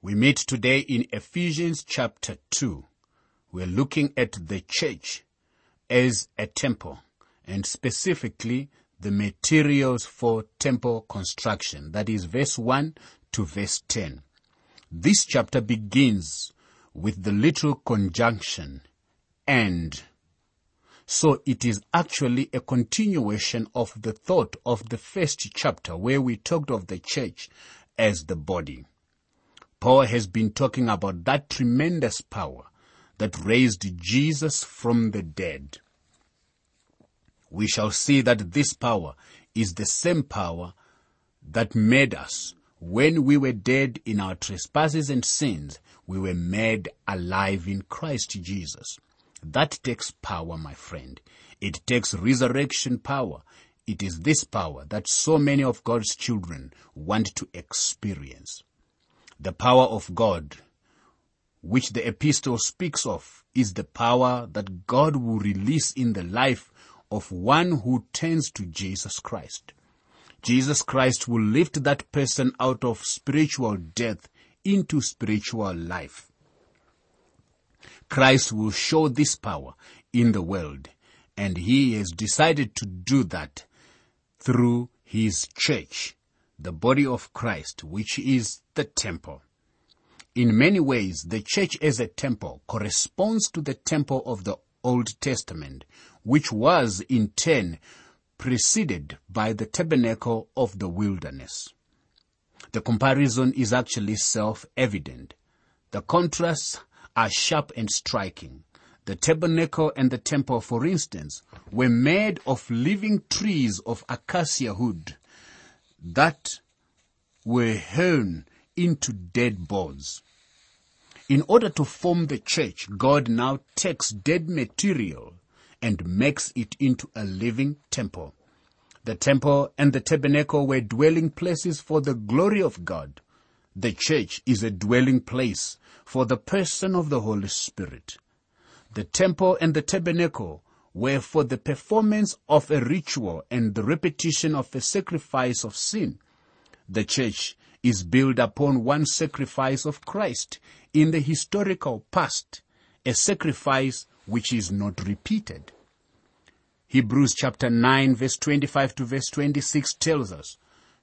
We meet today in Ephesians chapter 2. We're looking at the church as a temple and specifically the materials for temple construction. That is verse 1 to verse 10. This chapter begins with the literal conjunction and. So it is actually a continuation of the thought of the first chapter where we talked of the church as the body. Paul has been talking about that tremendous power that raised Jesus from the dead. We shall see that this power is the same power that made us when we were dead in our trespasses and sins, we were made alive in Christ Jesus. That takes power, my friend. It takes resurrection power. It is this power that so many of God's children want to experience. The power of God, which the epistle speaks of, is the power that God will release in the life of one who turns to Jesus Christ. Jesus Christ will lift that person out of spiritual death into spiritual life. Christ will show this power in the world and he has decided to do that through his church, the body of Christ, which is the temple. In many ways, the church as a temple corresponds to the temple of the Old Testament, which was in turn preceded by the tabernacle of the wilderness. The comparison is actually self-evident. The contrasts are sharp and striking. The tabernacle and the temple, for instance, were made of living trees of acacia wood that were hewn into dead boards. In order to form the church, God now takes dead material and makes it into a living temple. The temple and the tabernacle were dwelling places for the glory of God. The church is a dwelling place for the person of the Holy Spirit. The temple and the tabernacle were for the performance of a ritual and the repetition of a sacrifice of sin. The church is built upon one sacrifice of Christ in the historical past, a sacrifice which is not repeated. Hebrews chapter 9 verse 25 to verse 26 tells us,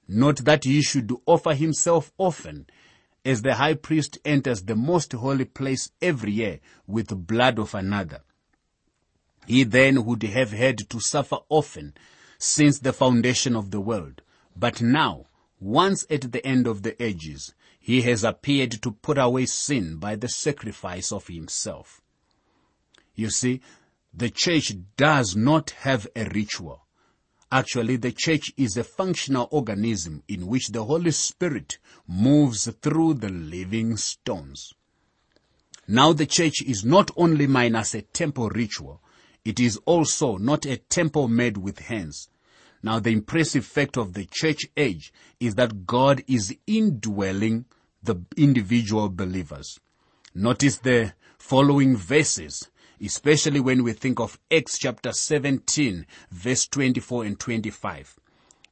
Not that he should offer himself often, as the high priest enters the most holy place every year with blood of another. He then would have had to suffer often since the foundation of the world. But now, once at the end of the ages, he has appeared to put away sin by the sacrifice of himself. You see, the church does not have a ritual. Actually, the church is a functional organism in which the Holy Spirit moves through the living stones. Now the church is not only minus a temple ritual, it is also not a temple made with hands. Now the impressive fact of the church age is that God is indwelling the individual believers. Notice the following verses especially when we think of Acts chapter 17 verse 24 and 25.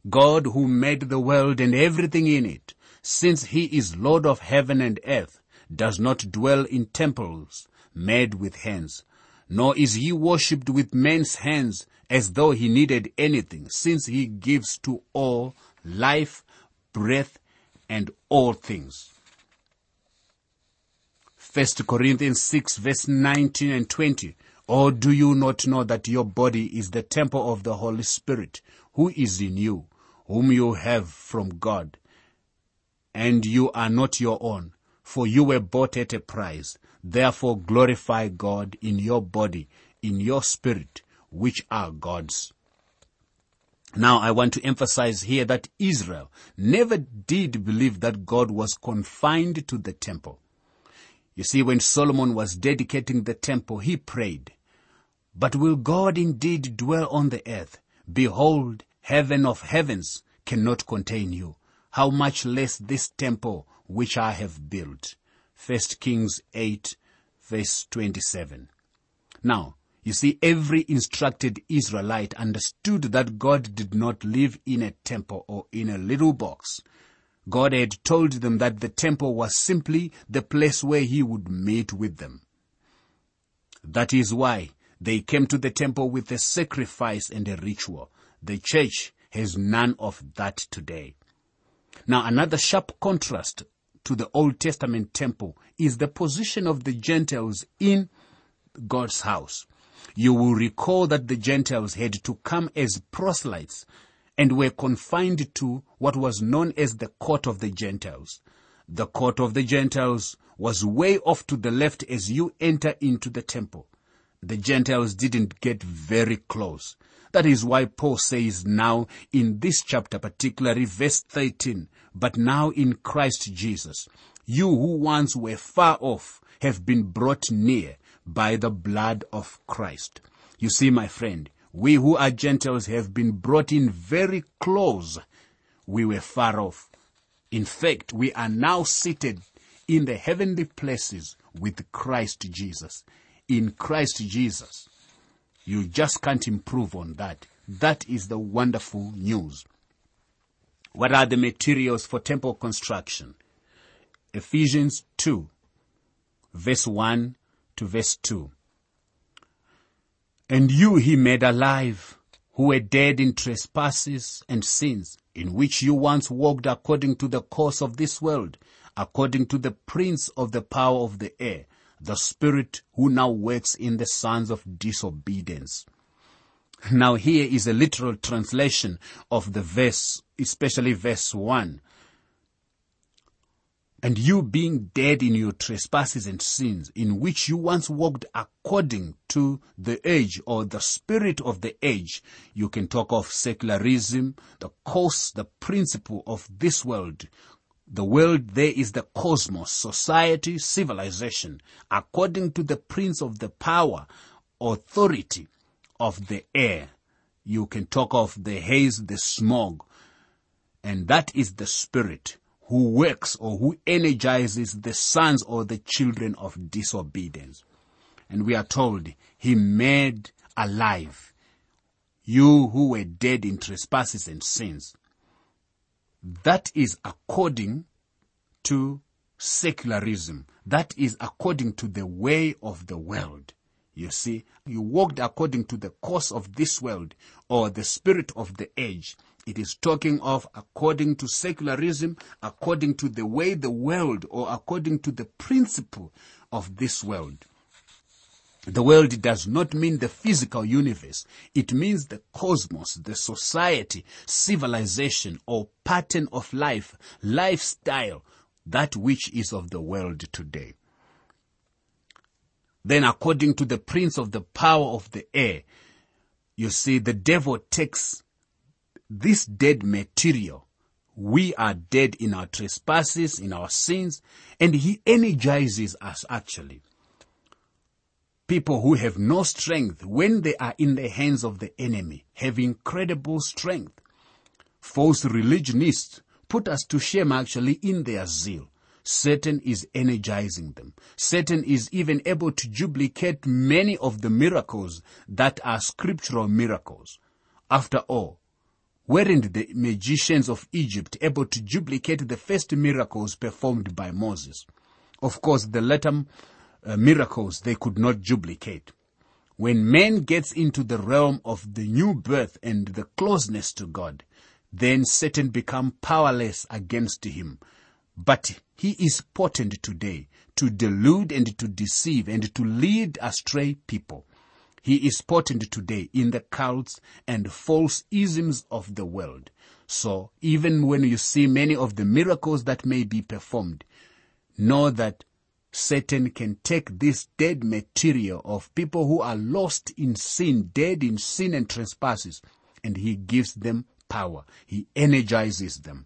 God who made the world and everything in it, since he is Lord of heaven and earth, does not dwell in temples made with hands, nor is he worshipped with men's hands as though he needed anything, since he gives to all life, breath, and all things. 1 Corinthians 6 verse 19 and 20. Or do you not know that your body is the temple of the Holy Spirit who is in you, whom you have from God? And you are not your own, for you were bought at a price. Therefore glorify God in your body, in your spirit, which are God's. Now I want to emphasize here that Israel never did believe that God was confined to the temple. You see, when Solomon was dedicating the temple, he prayed, But will God indeed dwell on the earth? Behold, heaven of heavens cannot contain you. How much less this temple which I have built. 1 Kings 8 verse 27. Now, you see, every instructed Israelite understood that God did not live in a temple or in a little box. God had told them that the temple was simply the place where he would meet with them. That is why they came to the temple with a sacrifice and a ritual. The church has none of that today. Now another sharp contrast to the Old Testament temple is the position of the Gentiles in God's house. You will recall that the Gentiles had to come as proselytes and were confined to what was known as the court of the Gentiles. The court of the Gentiles was way off to the left as you enter into the temple. The Gentiles didn't get very close. That is why Paul says now in this chapter, particularly verse 13, but now in Christ Jesus, you who once were far off have been brought near by the blood of Christ. You see, my friend, we who are Gentiles have been brought in very close. We were far off. In fact, we are now seated in the heavenly places with Christ Jesus. In Christ Jesus. You just can't improve on that. That is the wonderful news. What are the materials for temple construction? Ephesians 2, verse 1 to verse 2. And you he made alive, who were dead in trespasses and sins, in which you once walked according to the course of this world, according to the prince of the power of the air, the spirit who now works in the sons of disobedience. Now here is a literal translation of the verse, especially verse 1 and you being dead in your trespasses and sins, in which you once walked according to the age or the spirit of the age, you can talk of secularism, the course, the principle of this world. The world there is the cosmos, society, civilization, according to the prince of the power, authority of the air. You can talk of the haze, the smog, and that is the spirit who works or who energizes the sons or the children of disobedience. And we are told he made alive you who were dead in trespasses and sins. That is according to secularism. That is according to the way of the world. You see, you walked according to the course of this world or the spirit of the age. It is talking of according to secularism, according to the way the world or according to the principle of this world. The world does not mean the physical universe. It means the cosmos, the society, civilization or pattern of life, lifestyle, that which is of the world today. Then according to the prince of the power of the air, you see the devil takes this dead material. We are dead in our trespasses, in our sins, and he energizes us actually. People who have no strength when they are in the hands of the enemy have incredible strength. False religionists put us to shame actually in their zeal. Satan is energizing them. Satan is even able to duplicate many of the miracles that are scriptural miracles. After all, weren't the magicians of Egypt able to duplicate the first miracles performed by Moses? Of course, the latter uh, miracles they could not duplicate. When man gets into the realm of the new birth and the closeness to God, then Satan become powerless against him. But he is potent today to delude and to deceive and to lead astray people. He is potent today in the cults and false isms of the world. So even when you see many of the miracles that may be performed, know that Satan can take this dead material of people who are lost in sin, dead in sin and trespasses, and he gives them power. He energizes them.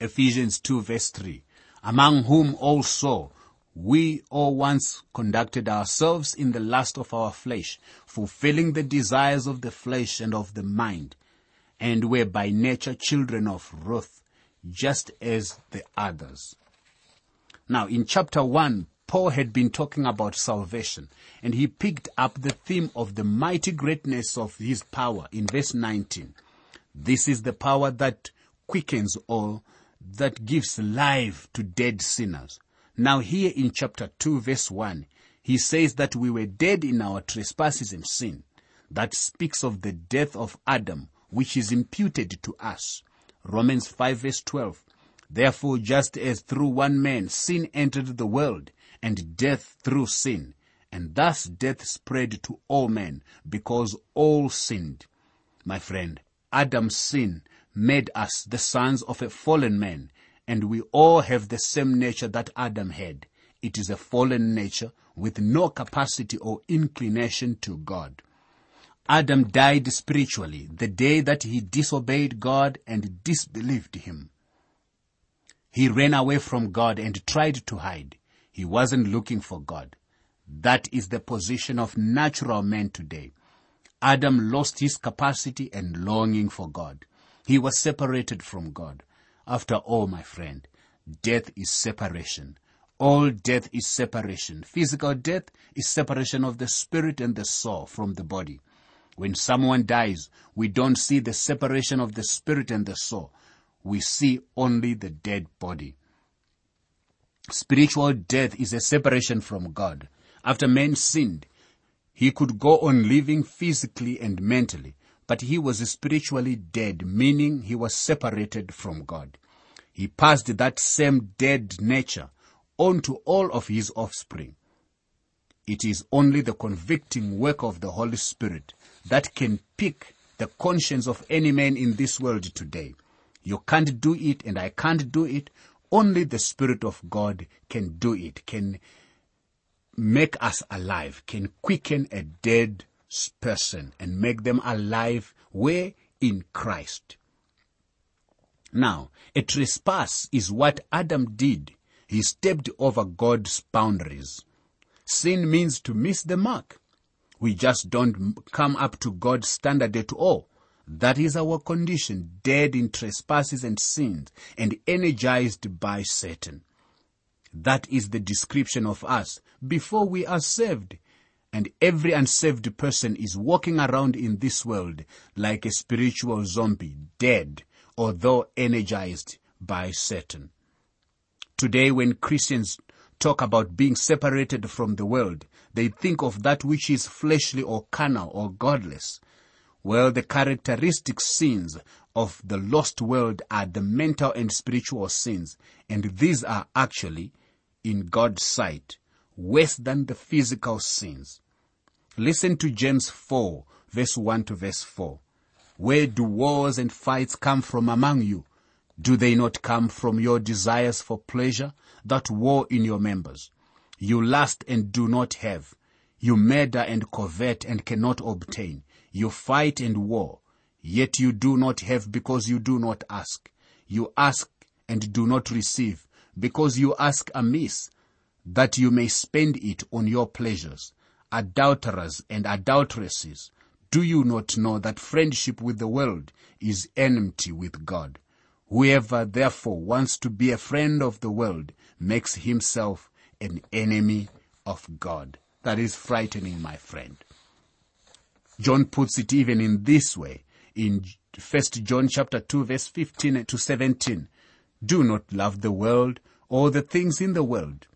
Ephesians 2 verse 3, among whom also we all once conducted ourselves in the lust of our flesh, fulfilling the desires of the flesh and of the mind, and were by nature children of wrath, just as the others. Now, in chapter 1, Paul had been talking about salvation, and he picked up the theme of the mighty greatness of his power in verse 19. This is the power that quickens all, that gives life to dead sinners. Now here in chapter 2 verse 1, he says that we were dead in our trespasses and sin. That speaks of the death of Adam, which is imputed to us. Romans 5 verse 12. Therefore, just as through one man sin entered the world, and death through sin, and thus death spread to all men, because all sinned. My friend, Adam's sin made us the sons of a fallen man, and we all have the same nature that Adam had. It is a fallen nature with no capacity or inclination to God. Adam died spiritually the day that he disobeyed God and disbelieved him. He ran away from God and tried to hide. He wasn't looking for God. That is the position of natural men today. Adam lost his capacity and longing for God. He was separated from God. After all, my friend, death is separation. All death is separation. Physical death is separation of the spirit and the soul from the body. When someone dies, we don't see the separation of the spirit and the soul. We see only the dead body. Spiritual death is a separation from God. After man sinned, he could go on living physically and mentally, but he was spiritually dead, meaning he was separated from God. He passed that same dead nature on to all of his offspring. It is only the convicting work of the Holy Spirit that can pick the conscience of any man in this world today. You can't do it and I can't do it. Only the Spirit of God can do it, can make us alive, can quicken a dead person and make them alive where? In Christ. Now, a trespass is what Adam did. He stepped over God's boundaries. Sin means to miss the mark. We just don't come up to God's standard at all. That is our condition, dead in trespasses and sins and energized by Satan. That is the description of us before we are saved. And every unsaved person is walking around in this world like a spiritual zombie, dead, although energized by Satan. Today when Christians talk about being separated from the world, they think of that which is fleshly or carnal or godless. Well, the characteristic sins of the lost world are the mental and spiritual sins, and these are actually, in God's sight, worse than the physical sins. Listen to James 4, verse 1 to verse 4. Where do wars and fights come from among you? Do they not come from your desires for pleasure that war in your members? You lust and do not have. You murder and covet and cannot obtain. You fight and war, yet you do not have because you do not ask. You ask and do not receive because you ask amiss, that you may spend it on your pleasures. Adulterers and adulteresses, do you not know that friendship with the world is enmity with God? Whoever therefore wants to be a friend of the world makes himself an enemy of God. That is frightening, my friend. John puts it even in this way in 1 John chapter 2 verse 15 to 17. Do not love the world or the things in the world.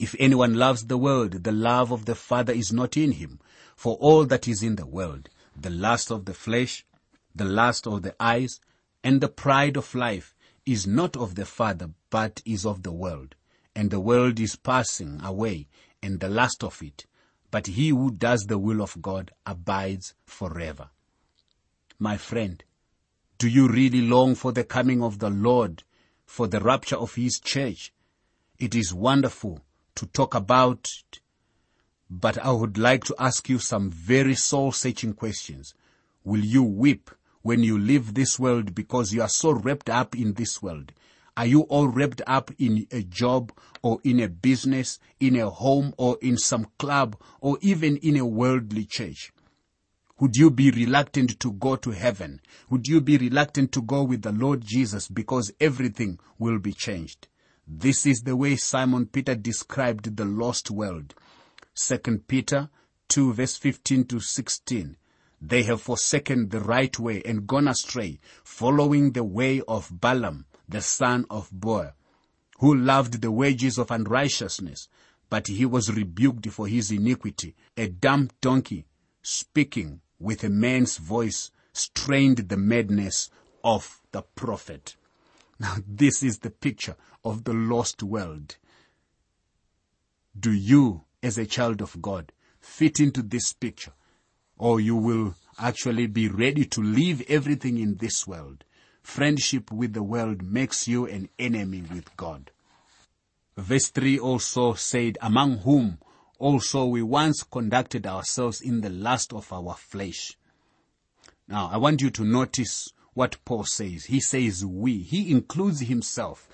If anyone loves the world, the love of the Father is not in him. For all that is in the world, the lust of the flesh, the lust of the eyes, and the pride of life is not of the Father, but is of the world. And the world is passing away, and the lust of it. But he who does the will of God abides forever. My friend, do you really long for the coming of the Lord, for the rapture of his church? It is wonderful to talk about but I would like to ask you some very soul searching questions. Will you weep when you leave this world because you are so wrapped up in this world? Are you all wrapped up in a job or in a business, in a home or in some club or even in a worldly church? Would you be reluctant to go to heaven? Would you be reluctant to go with the Lord Jesus because everything will be changed? This is the way Simon Peter described the lost world. 2 Peter 2 verse 15 to 16. They have forsaken the right way and gone astray, following the way of Balaam, the son of Beor, who loved the wages of unrighteousness, but he was rebuked for his iniquity. A dumb donkey speaking with a man's voice strained the madness of the prophet. Now this is the picture of the lost world. Do you, as a child of God, fit into this picture? Or you will actually be ready to leave everything in this world. Friendship with the world makes you an enemy with God. Verse 3 also said, among whom also we once conducted ourselves in the lust of our flesh. Now, I want you to notice what Paul says. He says we. He includes himself.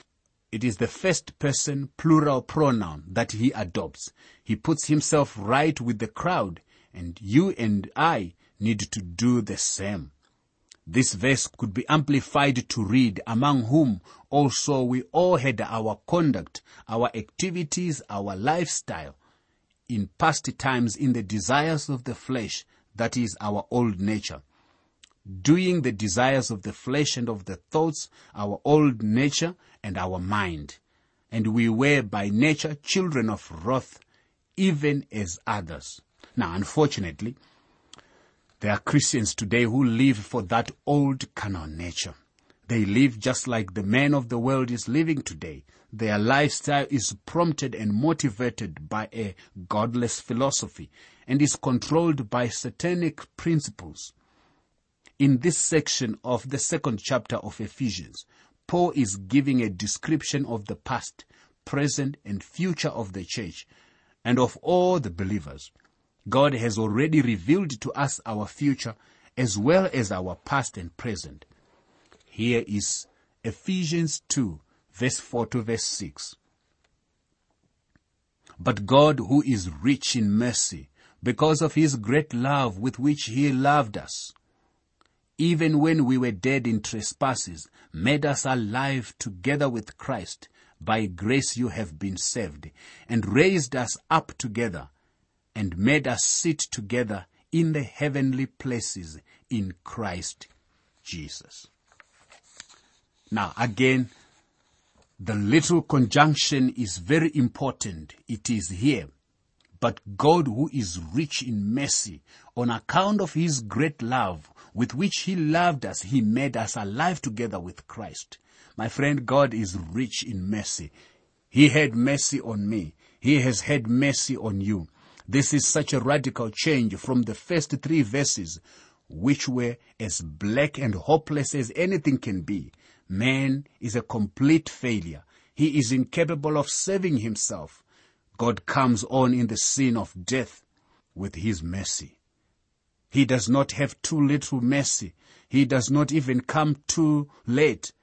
It is the first person plural pronoun that he adopts. He puts himself right with the crowd and you and I need to do the same. This verse could be amplified to read, among whom also we all had our conduct, our activities, our lifestyle in past times in the desires of the flesh, that is our old nature. Doing the desires of the flesh and of the thoughts, our old nature and our mind. And we were by nature children of wrath, even as others. Now, unfortunately, there are Christians today who live for that old carnal nature. They live just like the man of the world is living today. Their lifestyle is prompted and motivated by a godless philosophy and is controlled by satanic principles. In this section of the second chapter of Ephesians, Paul is giving a description of the past, present, and future of the church and of all the believers. God has already revealed to us our future as well as our past and present. Here is Ephesians 2 verse 4 to verse 6. But God who is rich in mercy, because of his great love with which he loved us, even when we were dead in trespasses, made us alive together with Christ. By grace you have been saved, and raised us up together and made us sit together in the heavenly places in Christ Jesus. Now again, the little conjunction is very important. It is here. But God who is rich in mercy, on account of his great love with which he loved us, he made us alive together with Christ. My friend, God is rich in mercy. He had mercy on me. He has had mercy on you. This is such a radical change from the first three verses, which were as black and hopeless as anything can be. Man is a complete failure. He is incapable of saving himself. God comes on in the scene of death with his mercy. He does not have too little mercy. He does not even come too late.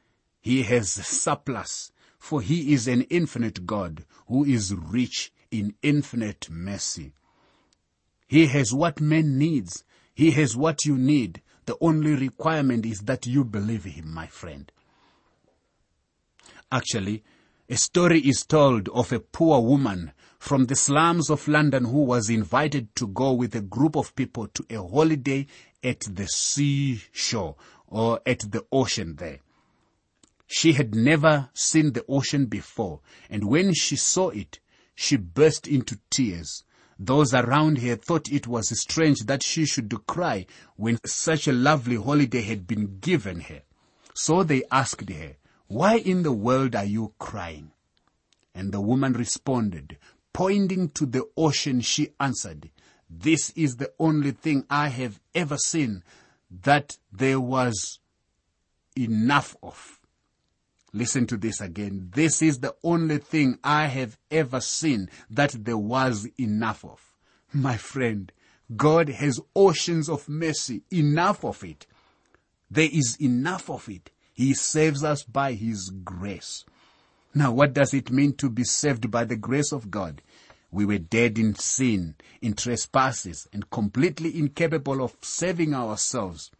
He has surplus, for he is an infinite God who is rich in infinite mercy. He has what man needs. He has what you need. The only requirement is that you believe him, my friend. Actually, a story is told of a poor woman from the slums of London who was invited to go with a group of people to a holiday at the seashore or at the ocean there. She had never seen the ocean before, and when she saw it, she burst into tears. Those around her thought it was strange that she should cry when such a lovely holiday had been given her. So they asked her, why in the world are you crying? And the woman responded, pointing to the ocean, she answered, this is the only thing I have ever seen that there was enough of. Listen to this again. This is the only thing I have ever seen that there was enough of. My friend, God has oceans of mercy, enough of it. There is enough of it. He saves us by His grace. Now, what does it mean to be saved by the grace of God? We were dead in sin, in trespasses, and completely incapable of saving ourselves.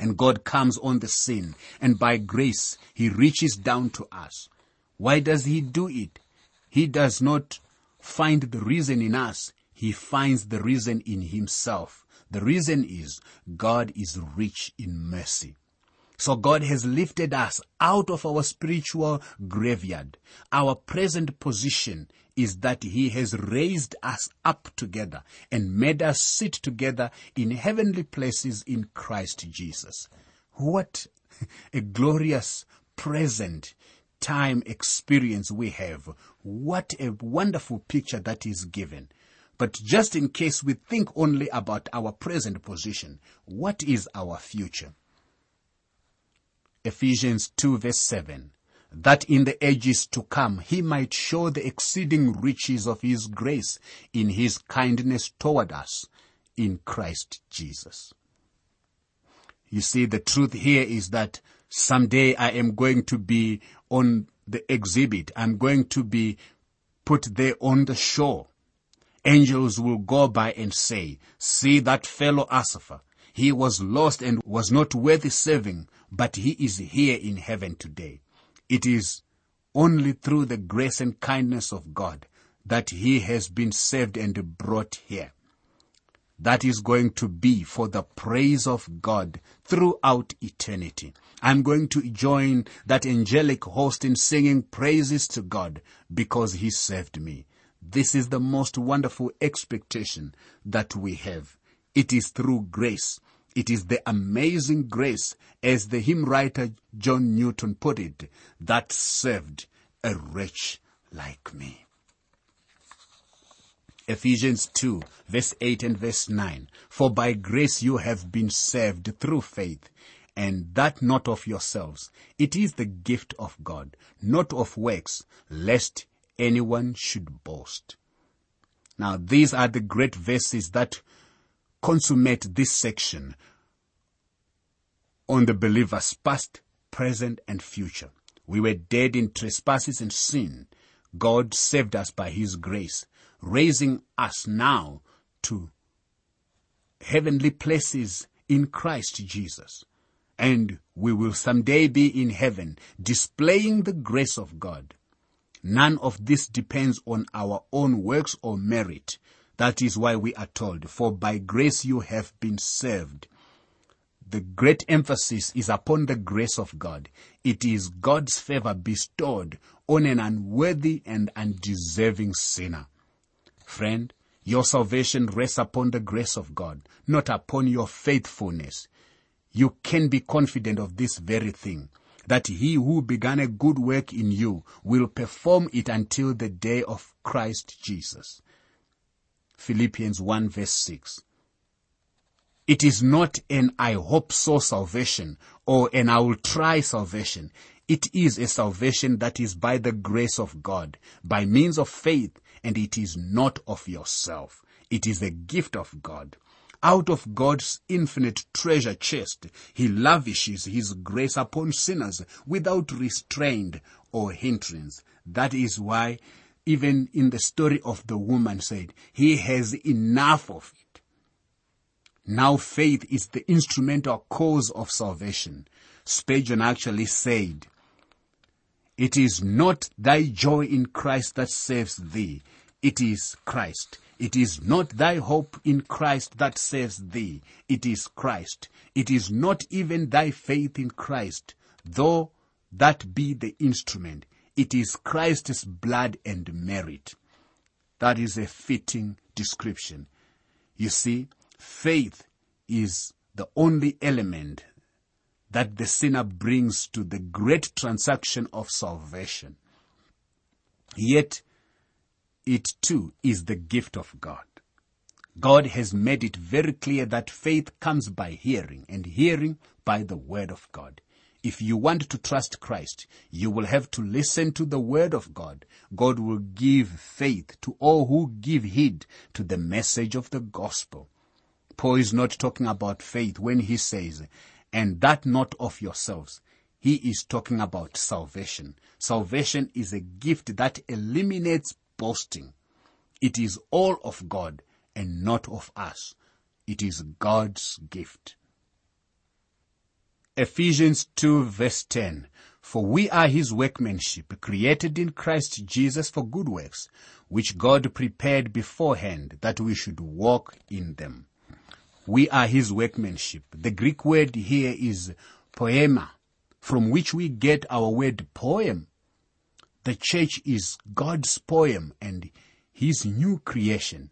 And God comes on the scene, and by grace, He reaches down to us. Why does He do it? He does not find the reason in us. he finds the reason in himself. The reason is God is rich in mercy. So God has lifted us out of our spiritual graveyard. Our present position is that He has raised us up together and made us sit together in heavenly places in Christ Jesus. What a glorious present time experience we have. What a wonderful picture that is given. But just in case we think only about our present position, what is our future? Ephesians 2 verse 7 that in the ages to come he might show the exceeding riches of his grace in his kindness toward us in Christ Jesus. You see, the truth here is that someday I am going to be on the exhibit. I'm going to be put there on the shore. Angels will go by and say, see that fellow Asaph. He was lost and was not worthy saving, but he is here in heaven today. It is only through the grace and kindness of God that he has been saved and brought here. That is going to be for the praise of God throughout eternity. I'm going to join that angelic host in singing praises to God because he saved me. This is the most wonderful expectation that we have. It is through grace it is the amazing grace, as the hymn writer John Newton put it, that saved a wretch like me. Ephesians 2 verse 8 and verse 9. For by grace you have been saved through faith, and that not of yourselves. It is the gift of God, not of works, lest anyone should boast. Now these are the great verses that consummate this section on the believers past, present, and future. We were dead in trespasses and sin. God saved us by His grace, raising us now to heavenly places in Christ Jesus. And we will someday be in heaven, displaying the grace of God. None of this depends on our own works or merit. That is why we are told, for by grace you have been saved the great emphasis is upon the grace of God. It is God's favor bestowed on an unworthy and undeserving sinner. Friend, your salvation rests upon the grace of God, not upon your faithfulness. You can be confident of this very thing, that he who began a good work in you will perform it until the day of Christ Jesus. Philippians 1 verse 6. It is not an I hope so salvation or an I will try salvation. It is a salvation that is by the grace of God, by means of faith, and it is not of yourself. It is a gift of God. Out of God's infinite treasure chest, He lavishes His grace upon sinners without restraint or hindrance. That is why even in the story of the woman said, He has enough of it. now faith is the instrumental cause of salvation. Spurgeon actually said, It is not thy joy in Christ that saves thee. It is Christ. It is not thy hope in Christ that saves thee. It is Christ. It is not even thy faith in Christ, though that be the instrument. It is Christ's blood and merit. That is a fitting description. You see, Faith is the only element that the sinner brings to the great transaction of salvation. Yet, it too is the gift of God. God has made it very clear that faith comes by hearing and hearing by the word of God. If you want to trust Christ, you will have to listen to the word of God. God will give faith to all who give heed to the message of the gospel. Paul is not talking about faith when he says, and that not of yourselves. He is talking about salvation. Salvation is a gift that eliminates boasting. It is all of God and not of us. It is God's gift. Ephesians 2 verse 10. For we are his workmanship, created in Christ Jesus for good works, which God prepared beforehand that we should walk in them. We are his workmanship. The Greek word here is poema, from which we get our word poem. The church is God's poem and his new creation.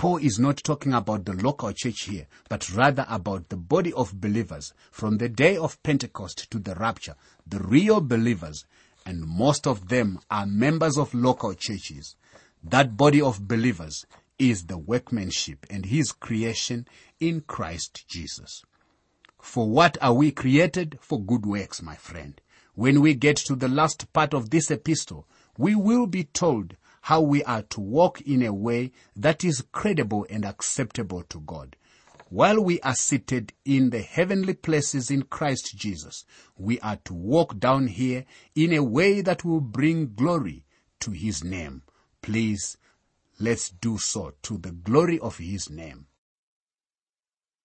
Paul is not talking about the local church here, but rather about the body of believers from the day of Pentecost to the rapture, the real believers, and most of them are members of local churches. That body of believers is the workmanship and his creation in Christ Jesus. For what are we created? For good works, my friend. When we get to the last part of this epistle, we will be told how we are to walk in a way that is credible and acceptable to God. While we are seated in the heavenly places in Christ Jesus, we are to walk down here in a way that will bring glory to His name. Please, let's do so to the glory of His name.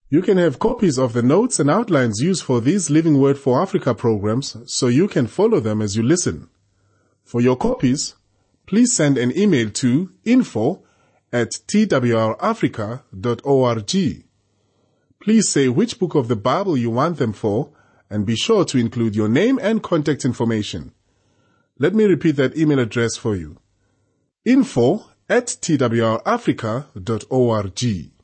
You can have copies of the notes and outlines used for these Living Word for Africa programs so you can follow them as you listen. For your copies, please send an email to info at twrafrica.org. Please say which book of the Bible you want them for and be sure to include your name and contact information. Let me repeat that email address for you. info at twrafrica.org.